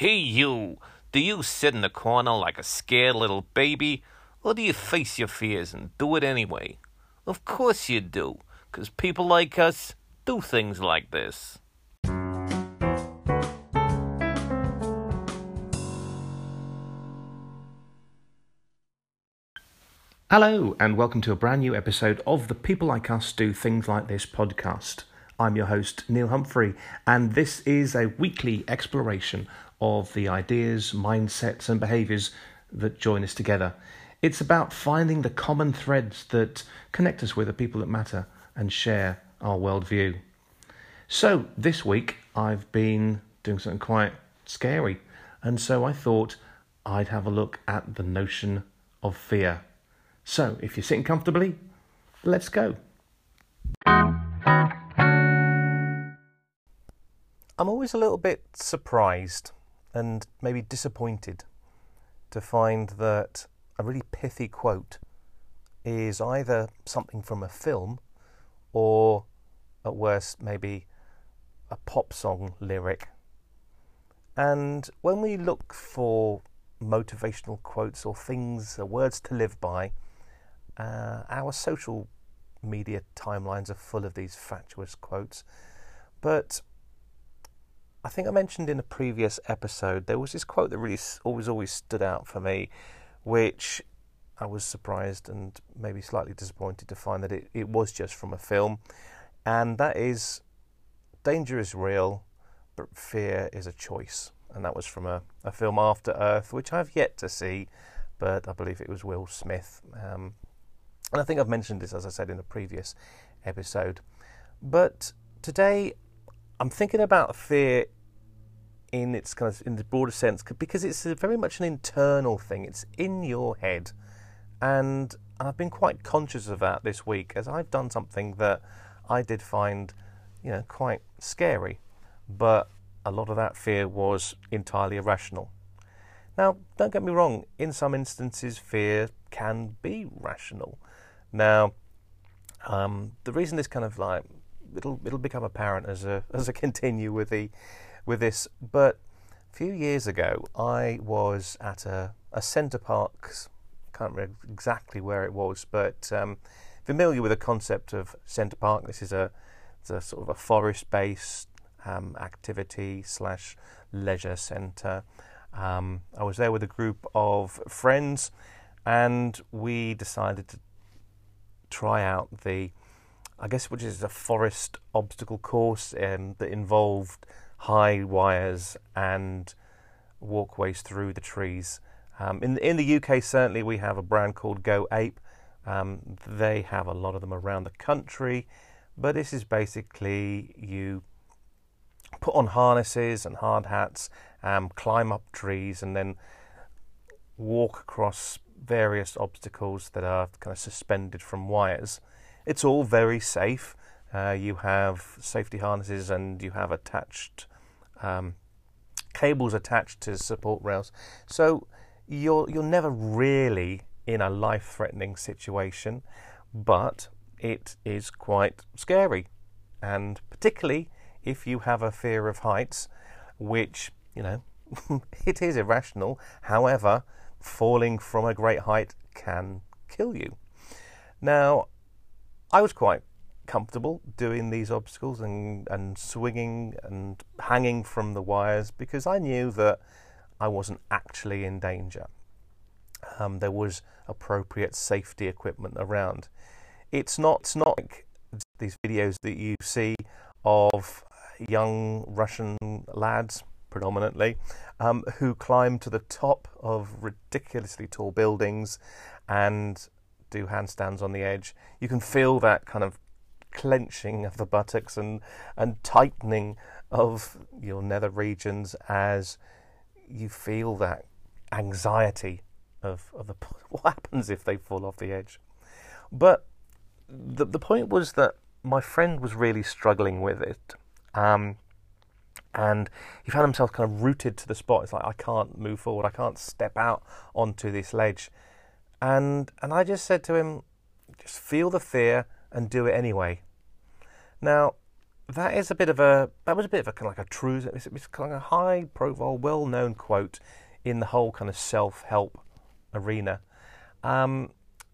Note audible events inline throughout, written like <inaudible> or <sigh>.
Hey, you! Do you sit in the corner like a scared little baby, or do you face your fears and do it anyway? Of course you do, 'cause people like us do things like this. Hello, and welcome to a brand new episode of the People Like Us Do Things Like This podcast. I'm your host, Neil Humphrey, and this is a weekly exploration of the ideas, mindsets, and behaviours that join us together. It's about finding the common threads that connect us with the people that matter and share our worldview. So, this week I've been doing something quite scary, and so I thought I'd have a look at the notion of fear. So, if you're sitting comfortably, let's go. I'm always a little bit surprised and maybe disappointed to find that a really pithy quote is either something from a film or, at worst, maybe a pop song lyric. And when we look for motivational quotes or things, or words to live by, uh, our social media timelines are full of these fatuous quotes. But I think I mentioned in a previous episode there was this quote that really always always stood out for me, which I was surprised and maybe slightly disappointed to find that it, it was just from a film, and that is danger is real, but fear is a choice. And that was from a, a film After Earth, which I've yet to see, but I believe it was Will Smith. Um, and I think I've mentioned this, as I said in a previous episode. But today, I'm thinking about fear in its kind of in the broader sense because it's very much an internal thing. It's in your head, and I've been quite conscious of that this week as I've done something that I did find, you know, quite scary. But a lot of that fear was entirely irrational. Now, don't get me wrong. In some instances, fear can be rational. Now, um, the reason this kind of like it'll it'll become apparent as a <laughs> as I continue with the with this, but a few years ago I was at a a Center Parcs. Can't remember exactly where it was, but um, familiar with the concept of Center Park. This is a it's a sort of a forest-based um, activity slash leisure centre. Um, I was there with a group of friends, and we decided to try out the, I guess, which is a forest obstacle course um, that involved high wires and walkways through the trees. Um, in in the UK, certainly we have a brand called Go Ape. Um, they have a lot of them around the country, but this is basically you put on harnesses and hard hats, um, climb up trees, and then walk across various obstacles that are kind of suspended from wires. It's all very safe. Uh, you have safety harnesses and you have attached um, cables attached to support rails, so you're you're never really in a life-threatening situation, but it is quite scary, and particularly if you have a fear of heights, which you know <laughs> it is irrational. However, falling from a great height can kill you. Now, I was quite comfortable doing these obstacles and, and swinging and hanging from the wires because I knew that I wasn't actually in danger. Um, there was appropriate safety equipment around. It's not, it's not like these videos that you see of young Russian lads predominantly, um, who climb to the top of ridiculously tall buildings and do handstands on the edge. You can feel that kind of clenching of the buttocks and, and tightening of your nether regions as you feel that anxiety of, of the, <laughs> what happens if they fall off the edge. But the, the point was that my friend was really struggling with it. Um, and he found himself kind of rooted to the spot. It's like I can't move forward. I can't step out onto this ledge. And and I just said to him, just feel the fear and do it anyway. Now, that is a bit of a that was a bit of a kind of like a true it's, it's kind of a high profile well known quote in the whole kind of self help arena. Um,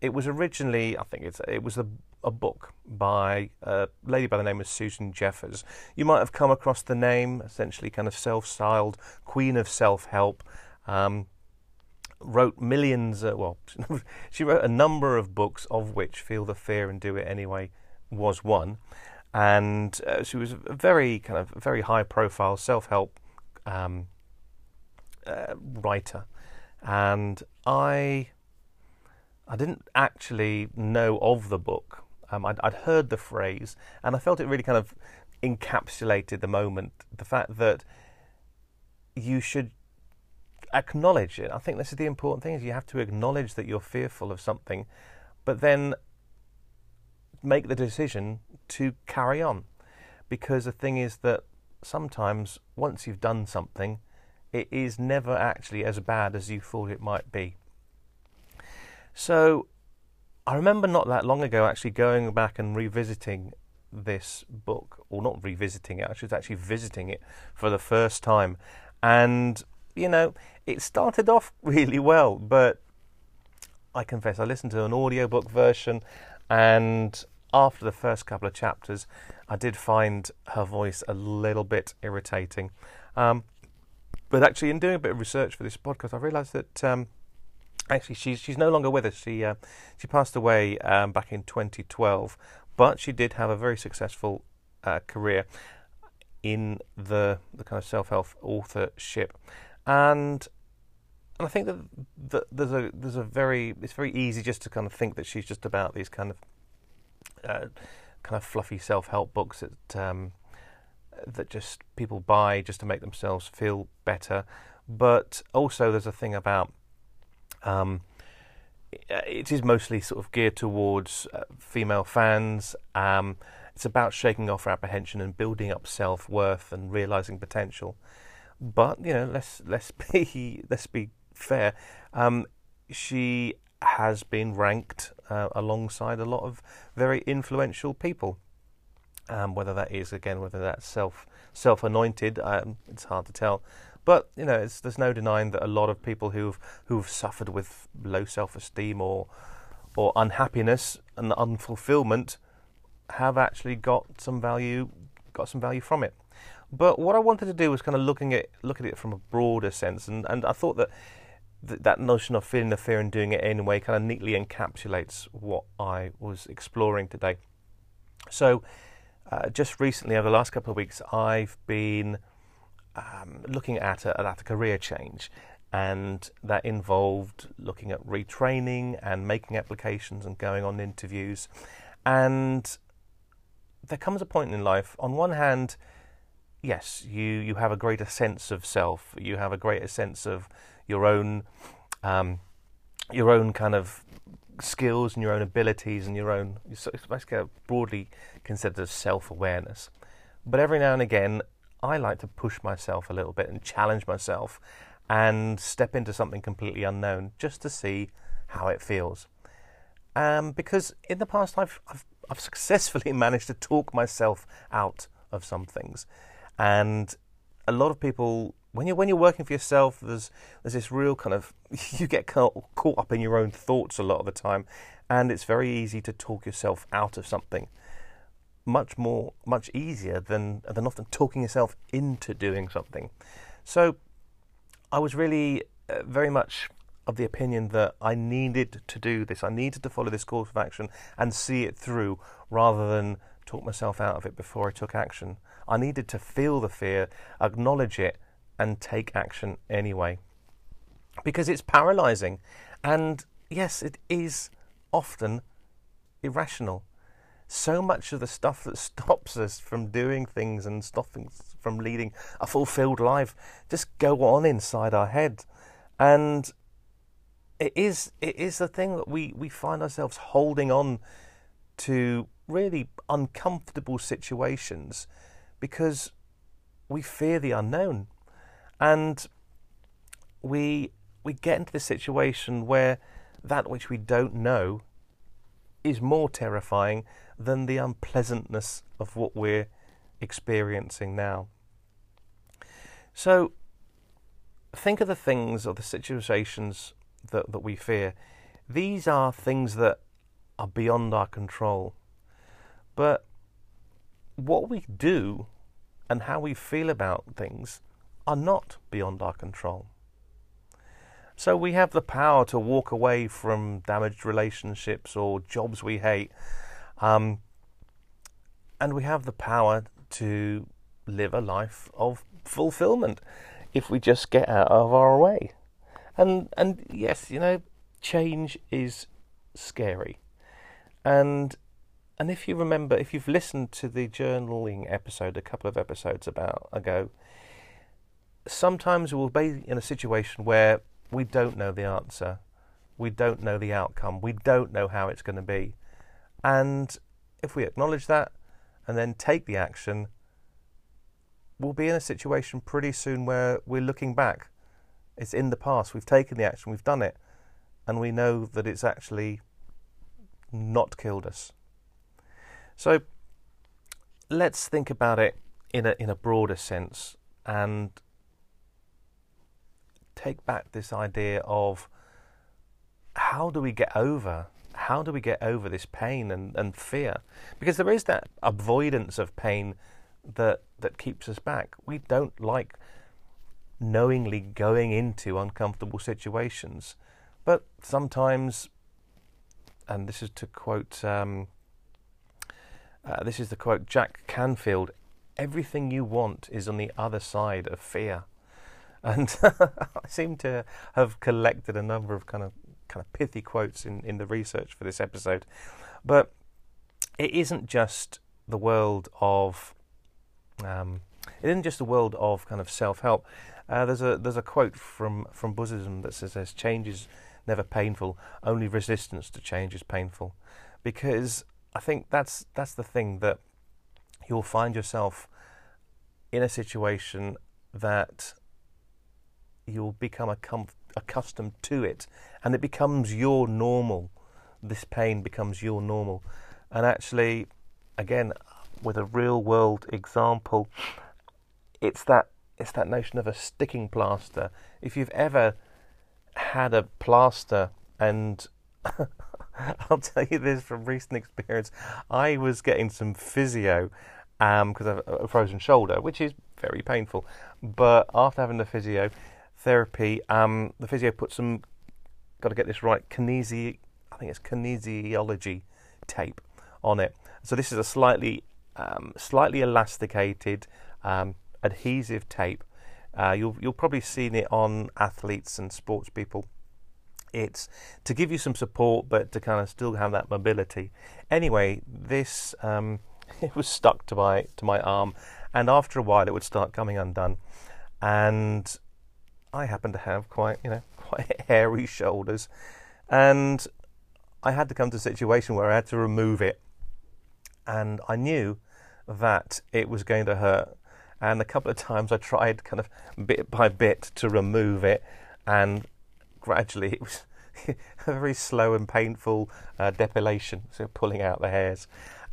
it was originally I think it's it was a, a book by a lady by the name of Susan Jeffers. You might have come across the name essentially kind of self styled queen of self help um, wrote millions uh, well <laughs> she wrote a number of books of which Feel the Fear and Do It Anyway was one and uh, she was a very kind of very high profile self help um, uh, writer, and I I didn't actually know of the book. Um, I'd, I'd heard the phrase, and I felt it really kind of encapsulated the moment. The fact that you should acknowledge it. I think this is the important thing: is you have to acknowledge that you're fearful of something, but then make the decision to carry on. Because the thing is that sometimes once you've done something, it is never actually as bad as you thought it might be. So I remember not that long ago actually going back and revisiting this book, or not revisiting it, I was actually visiting it for the first time. And, you know, it started off really well, but I confess I listened to an audiobook version and after the first couple of chapters, I did find her voice a little bit irritating. Um, but actually, in doing a bit of research for this podcast, I realised that um, actually she's she's no longer with us. She uh, she passed away um, back in 2012, but she did have a very successful uh, career in the the kind of self help authorship, and and I think that, that there's a there's a very it's very easy just to kind of think that she's just about these kind of uh, kind of fluffy self-help books that um, that just people buy just to make themselves feel better. But also, there's a thing about um, it is mostly sort of geared towards uh, female fans. Um, it's about shaking off apprehension and building up self worth and realizing potential. But you know, let's let's <laughs> be let's be fair. Um, she has been ranked uh, alongside a lot of very influential people. Um, whether that is again, whether that's self self anointed, um, it's hard to tell. But you know, there's no denying that a lot of people who've who've suffered with low self esteem or or unhappiness and unfulfillment have actually got some value got some value from it. But what I wanted to do was kind of looking at look at it from a broader sense, and, and I thought that th- that notion of feeling the fear and doing it anyway kind of neatly encapsulates what I was exploring today. So, uh, just recently, over the last couple of weeks, I've been um, looking at a, at a career change, and that involved looking at retraining and making applications and going on interviews. And there comes a point in life, on one hand, yes, you, you have a greater sense of self, you have a greater sense of your own um, your own kind of skills and your own abilities and your own it's basically broadly considered as self-awareness. But every now and again i like to push myself a little bit and challenge myself and step into something completely unknown just to see how it feels. Um, because in the past I've, I've, I've <laughs> successfully managed to talk myself out of some things. And a lot of people when you're when you're working for yourself, there's there's this real kind of <laughs> you get caught, up in your own thoughts a lot of the time, and it's very easy to talk yourself out of something. Much more, much easier than than often talking yourself into doing something. So, I was really uh, very much of the opinion that I needed to do this. I needed to follow this course of action and see it through, rather than talk myself out of it before I took action. I needed to feel the fear, acknowledge it, and take action anyway. Because it's paralyzing. And yes, it is often irrational. So much of the stuff that <laughs> stops us from doing things and stopping from leading a fulfilled life just go on inside our head. And it is it is the thing that we, we find ourselves holding on to really uncomfortable situations because we fear the unknown. And we we get into this situation where that which we don't know is more terrifying than the unpleasantness of what we're experiencing now. So, think of the things or the situations that, that we fear. These are things that are beyond our control. But what we do and how we feel about things are not beyond our control. So we have the power to walk away from damaged relationships or jobs we hate. Um, and we have the power to live a life of fulfillment if we just get out of our way. And and yes, you know, change is scary. And and if you remember, if you've listened to the journaling episode a couple of episodes about ago, sometimes we'll be in a situation where we don't know the answer, we don't know the outcome, we don't know how it's going to be, and if we acknowledge that and then take the action, we'll be in a situation pretty soon where we're looking back. It's in the past. We've taken the action, we've done it, and we know that it's actually not killed us. So let's think about it in a in a broader sense and take back this idea of how do we get over how do we get over this pain and, and fear? Because there is that avoidance of pain that that keeps us back. We don't like knowingly going into uncomfortable situations, but sometimes, and this is to quote um, uh, this is the quote Jack Canfield everything you want is on the other side of fear. And <laughs> I seem to have collected a number of kind of kind of pithy quotes in, in the research for this episode. But it isn't just the world of um, it isn't just the world of kind of self help. Uh, there's a there's a quote from from Buddhism that says, "Change is never painful. Only resistance to change is painful." Because I think that's that's the thing that you'll find yourself in a situation that you'll become accustomed to it, and it becomes your normal. This pain becomes your normal, and actually, again, with a real world example, it's that it's that notion of a sticking plaster. If you've ever had a plaster and <laughs> I'll tell you this from recent experience. I was getting some physio because um, I have a frozen shoulder, which is very painful. But after having the physio therapy, um, the physio put some, got to get this right, kinesi, I think it's kinesiology tape on it. So this is a slightly, um, slightly elasticated um, adhesive tape. Uh, you'll you'll probably seen it on athletes and sports people it's to give you some support, but to kind of still have that mobility. Anyway, this um, <laughs> it was stuck to my to my arm, and after a while, it would start coming undone. And I happen to have quite you know <laughs> quite hairy shoulders, and I had to come to a situation where I had to remove it, and I knew that it was going to hurt. And a couple of times I tried kind of bit by bit to remove it, and gradually it was <laughs> a very slow and painful uh, depilation, so pulling out the hairs.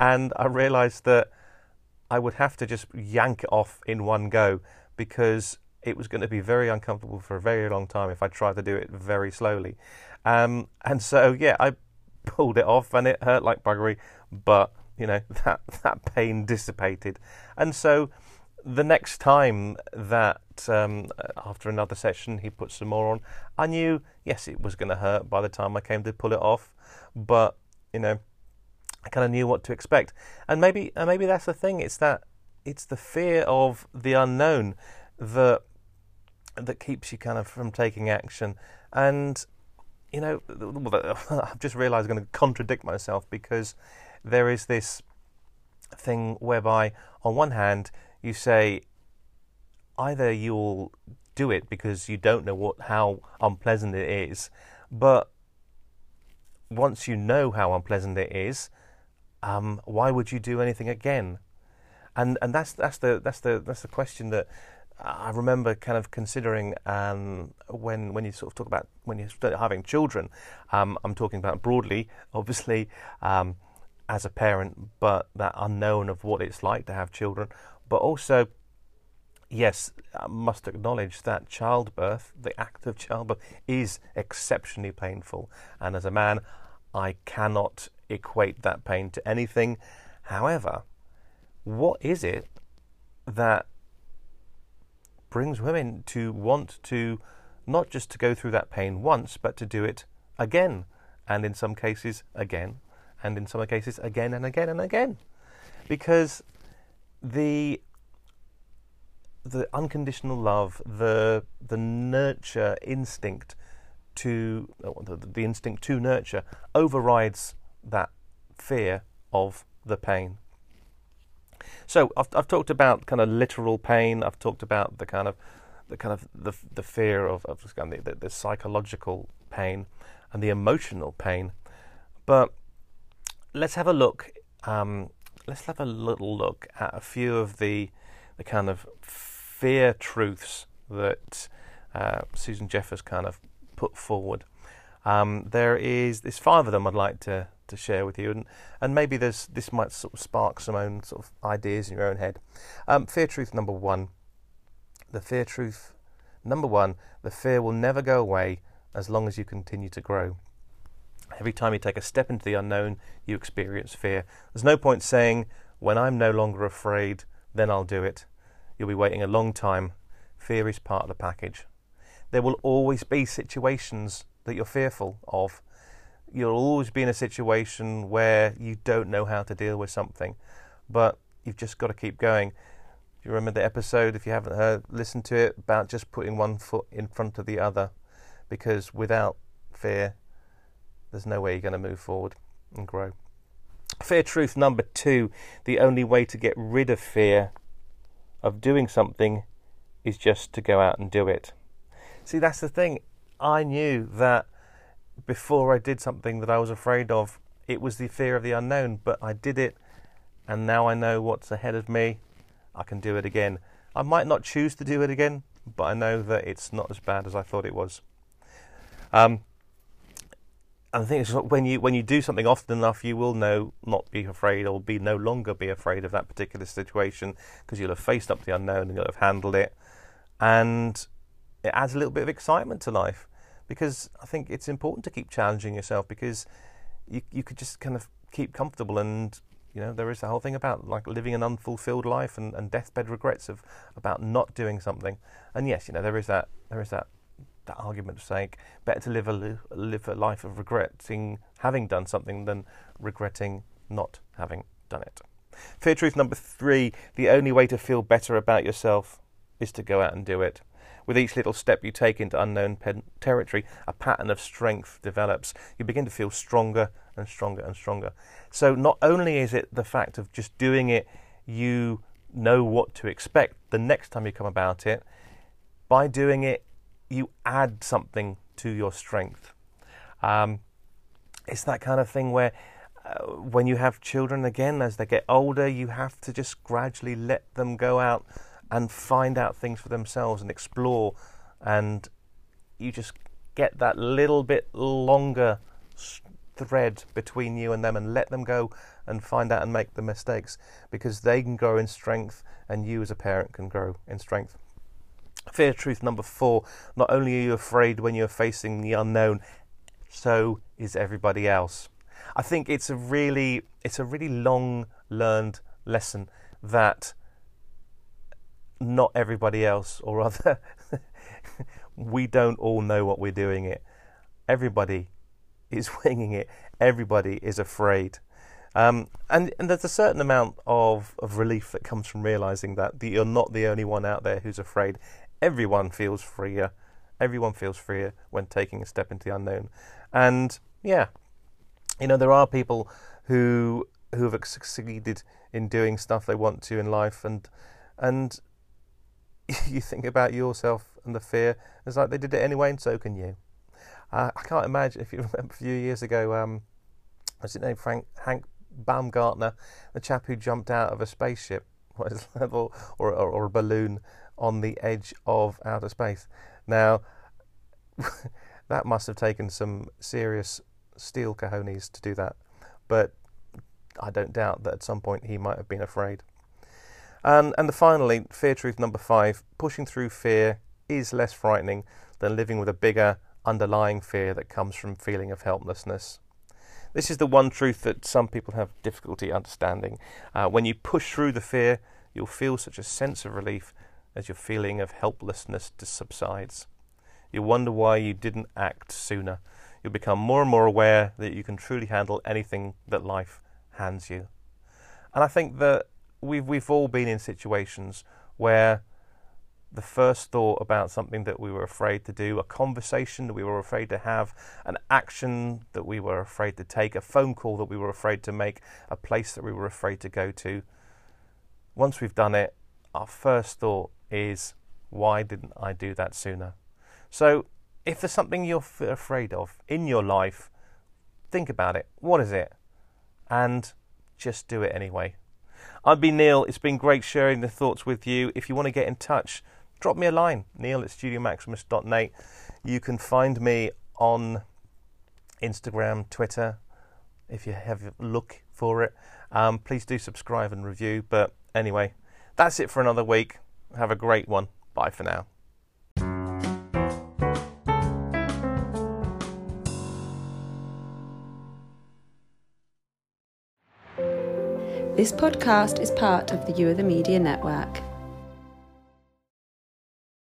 And I realised that I would have to just yank it off in one go because it was going to be very uncomfortable for a very long time if I tried to do it very slowly. Um, and so, yeah, I <laughs> pulled it off and it hurt like buggery, but you know <laughs> that that pain dissipated. And so the next time that um, after another session he put some more on, I knew yes it was going to hurt by the time I came to pull it off, but you know I kind of knew what to expect, and maybe and maybe that's the thing. It's that it's the fear of the unknown that that keeps you kind of from taking action, and you know <laughs> I've just realised I'm going to contradict myself because there is this thing whereby on one hand you say either you'll do it because you don't know what how unpleasant it is, but once you know how unpleasant it is, um, why would you do anything again? And and that's that's the that's the that's the question that I remember kind of considering um, when when you sort of talk about when you start having children. Um, I'm talking about broadly, obviously, um, as a parent, but that unknown of what it's like to have children, But also, yes, I must acknowledge that childbirth, the act of childbirth, is exceptionally painful. And as a man, I cannot equate that pain to anything. However, what is it that brings women to want to not just to go through that pain once, but to do it again, and in some cases again, and in some cases again and again and again, because the the unconditional love, the the nurture instinct to oh, the, the instinct to nurture overrides that fear of the pain. So I've, I've talked about kind of literal pain. I've talked about the kind of the kind of the the fear of, of the, the psychological pain and the emotional pain. But let's have a look. Um, let's have a little look at a few of the the kind of fear truths that uh, Susan Jeffers kind of put forward. Um, there is there's five of them I'd like to to share with you, and and maybe there's this might sort of spark some own sort of ideas in your own head. Um, fear truth number one. The fear truth number one: the fear will never go away as long as you continue to grow. Every time you take a step into the unknown, you experience fear. There's no point saying, "When I'm no longer afraid, then I'll do it." You'll be waiting a long time. Fear is part of the package. There will always be situations that you're fearful of you'll always be in a situation where you don't know how to deal with something, but you've just got to keep going. You remember the episode, if you haven't heard, listen to it about just putting one foot in front of the other, because without fear, there's no way you're going to move forward and grow. Fear truth number two the only way to get rid of fear of doing something is just to go out and do it. See, that's the thing. I knew that before I did something that I was afraid of, it was the fear of the unknown, but I did it, and now I know what's ahead of me. I can do it again. I might not choose to do it again, but I know that it's not as bad as I thought it was. Um, and the thing is, when you when you do something often enough, you will know not be afraid or be no longer be afraid of that particular situation because you'll have faced up the unknown and you'll have handled it, and it adds a little bit of excitement to life because I think it's important to keep challenging yourself because you you could just kind of keep comfortable and you know there is the whole thing about like living an unfulfilled life and, and deathbed regrets of about not doing something and yes you know there is that there is that that argument of saying better to live a live a life of regretting having done something than regretting not having done it. Fear truth number three: the only way to feel better about yourself is to go out and do it. With each little step you take into unknown pen- territory, a pattern of strength develops. You begin to feel stronger and stronger and stronger. So, not only is it the fact of just doing it, you know what to expect the next time you come about it. By doing it, you add something to your strength. Um, it's that kind of thing where uh, when you have children again, as they get older, you have to just gradually let them go out and find out things for themselves and explore and you just get that little bit longer thread between you and them and let them go and find out and make the mistakes because they can grow in strength and you as a parent can grow in strength. Fear truth number four not only are you afraid when you're facing the unknown, so is everybody else. I think it's a really it's a really long learned lesson that not everybody else, or rather, <laughs> we don't all know what we're doing it. Everybody is <laughs> winging it. Everybody is afraid. Um, and, and there's a certain amount of, of relief that comes from realizing that, that you're not the only one out there who's afraid. Everyone feels freer. Everyone feels freer when taking a step into the unknown. And yeah, you know, there are people who who have succeeded in doing stuff they want to in life and and <laughs> you think about yourself and the fear. It's like they did it anyway, and so can you. Uh, I can't imagine if you <laughs> remember a few years ago. Um, what's his name? Frank Hank Baumgartner, the chap who jumped out of a spaceship, <laughs> what is level or, or, or a balloon on the edge of outer space. Now, that must have taken some serious steel cojones to do that, but I don't doubt that at some point he might have been afraid. And, and the finally, fear truth number five pushing through fear is less frightening than living with a bigger underlying fear that comes from feeling of helplessness. This is the one truth that some people have difficulty understanding. Uh, when you push through the fear, you'll feel such a sense of relief as your feeling of helplessness subsides. You'll wonder why you didn't act sooner. You'll become more and more aware that you can truly handle anything that life hands you. And I think that we've we've all been in situations where the first thought about something that we were afraid to do, a conversation that we were afraid to have, an action that we were afraid to take, a phone call that we were afraid to make, a place that we were afraid to go to. Once we've done it, our first thought is, why didn't I do that sooner? So, if there's something you're afraid of in your life, think about it. What is it? And just do it anyway. I've been Neil. It's been great sharing the thoughts with you. If you want to get in touch, drop me a line, neil at studiomaximus.net. You can find me on Instagram, Twitter, if you have a look for it. Um, please do subscribe and review. But anyway, that's it for another week. Have a great one. Bye for now. This podcast is part of the You Are the Media Network.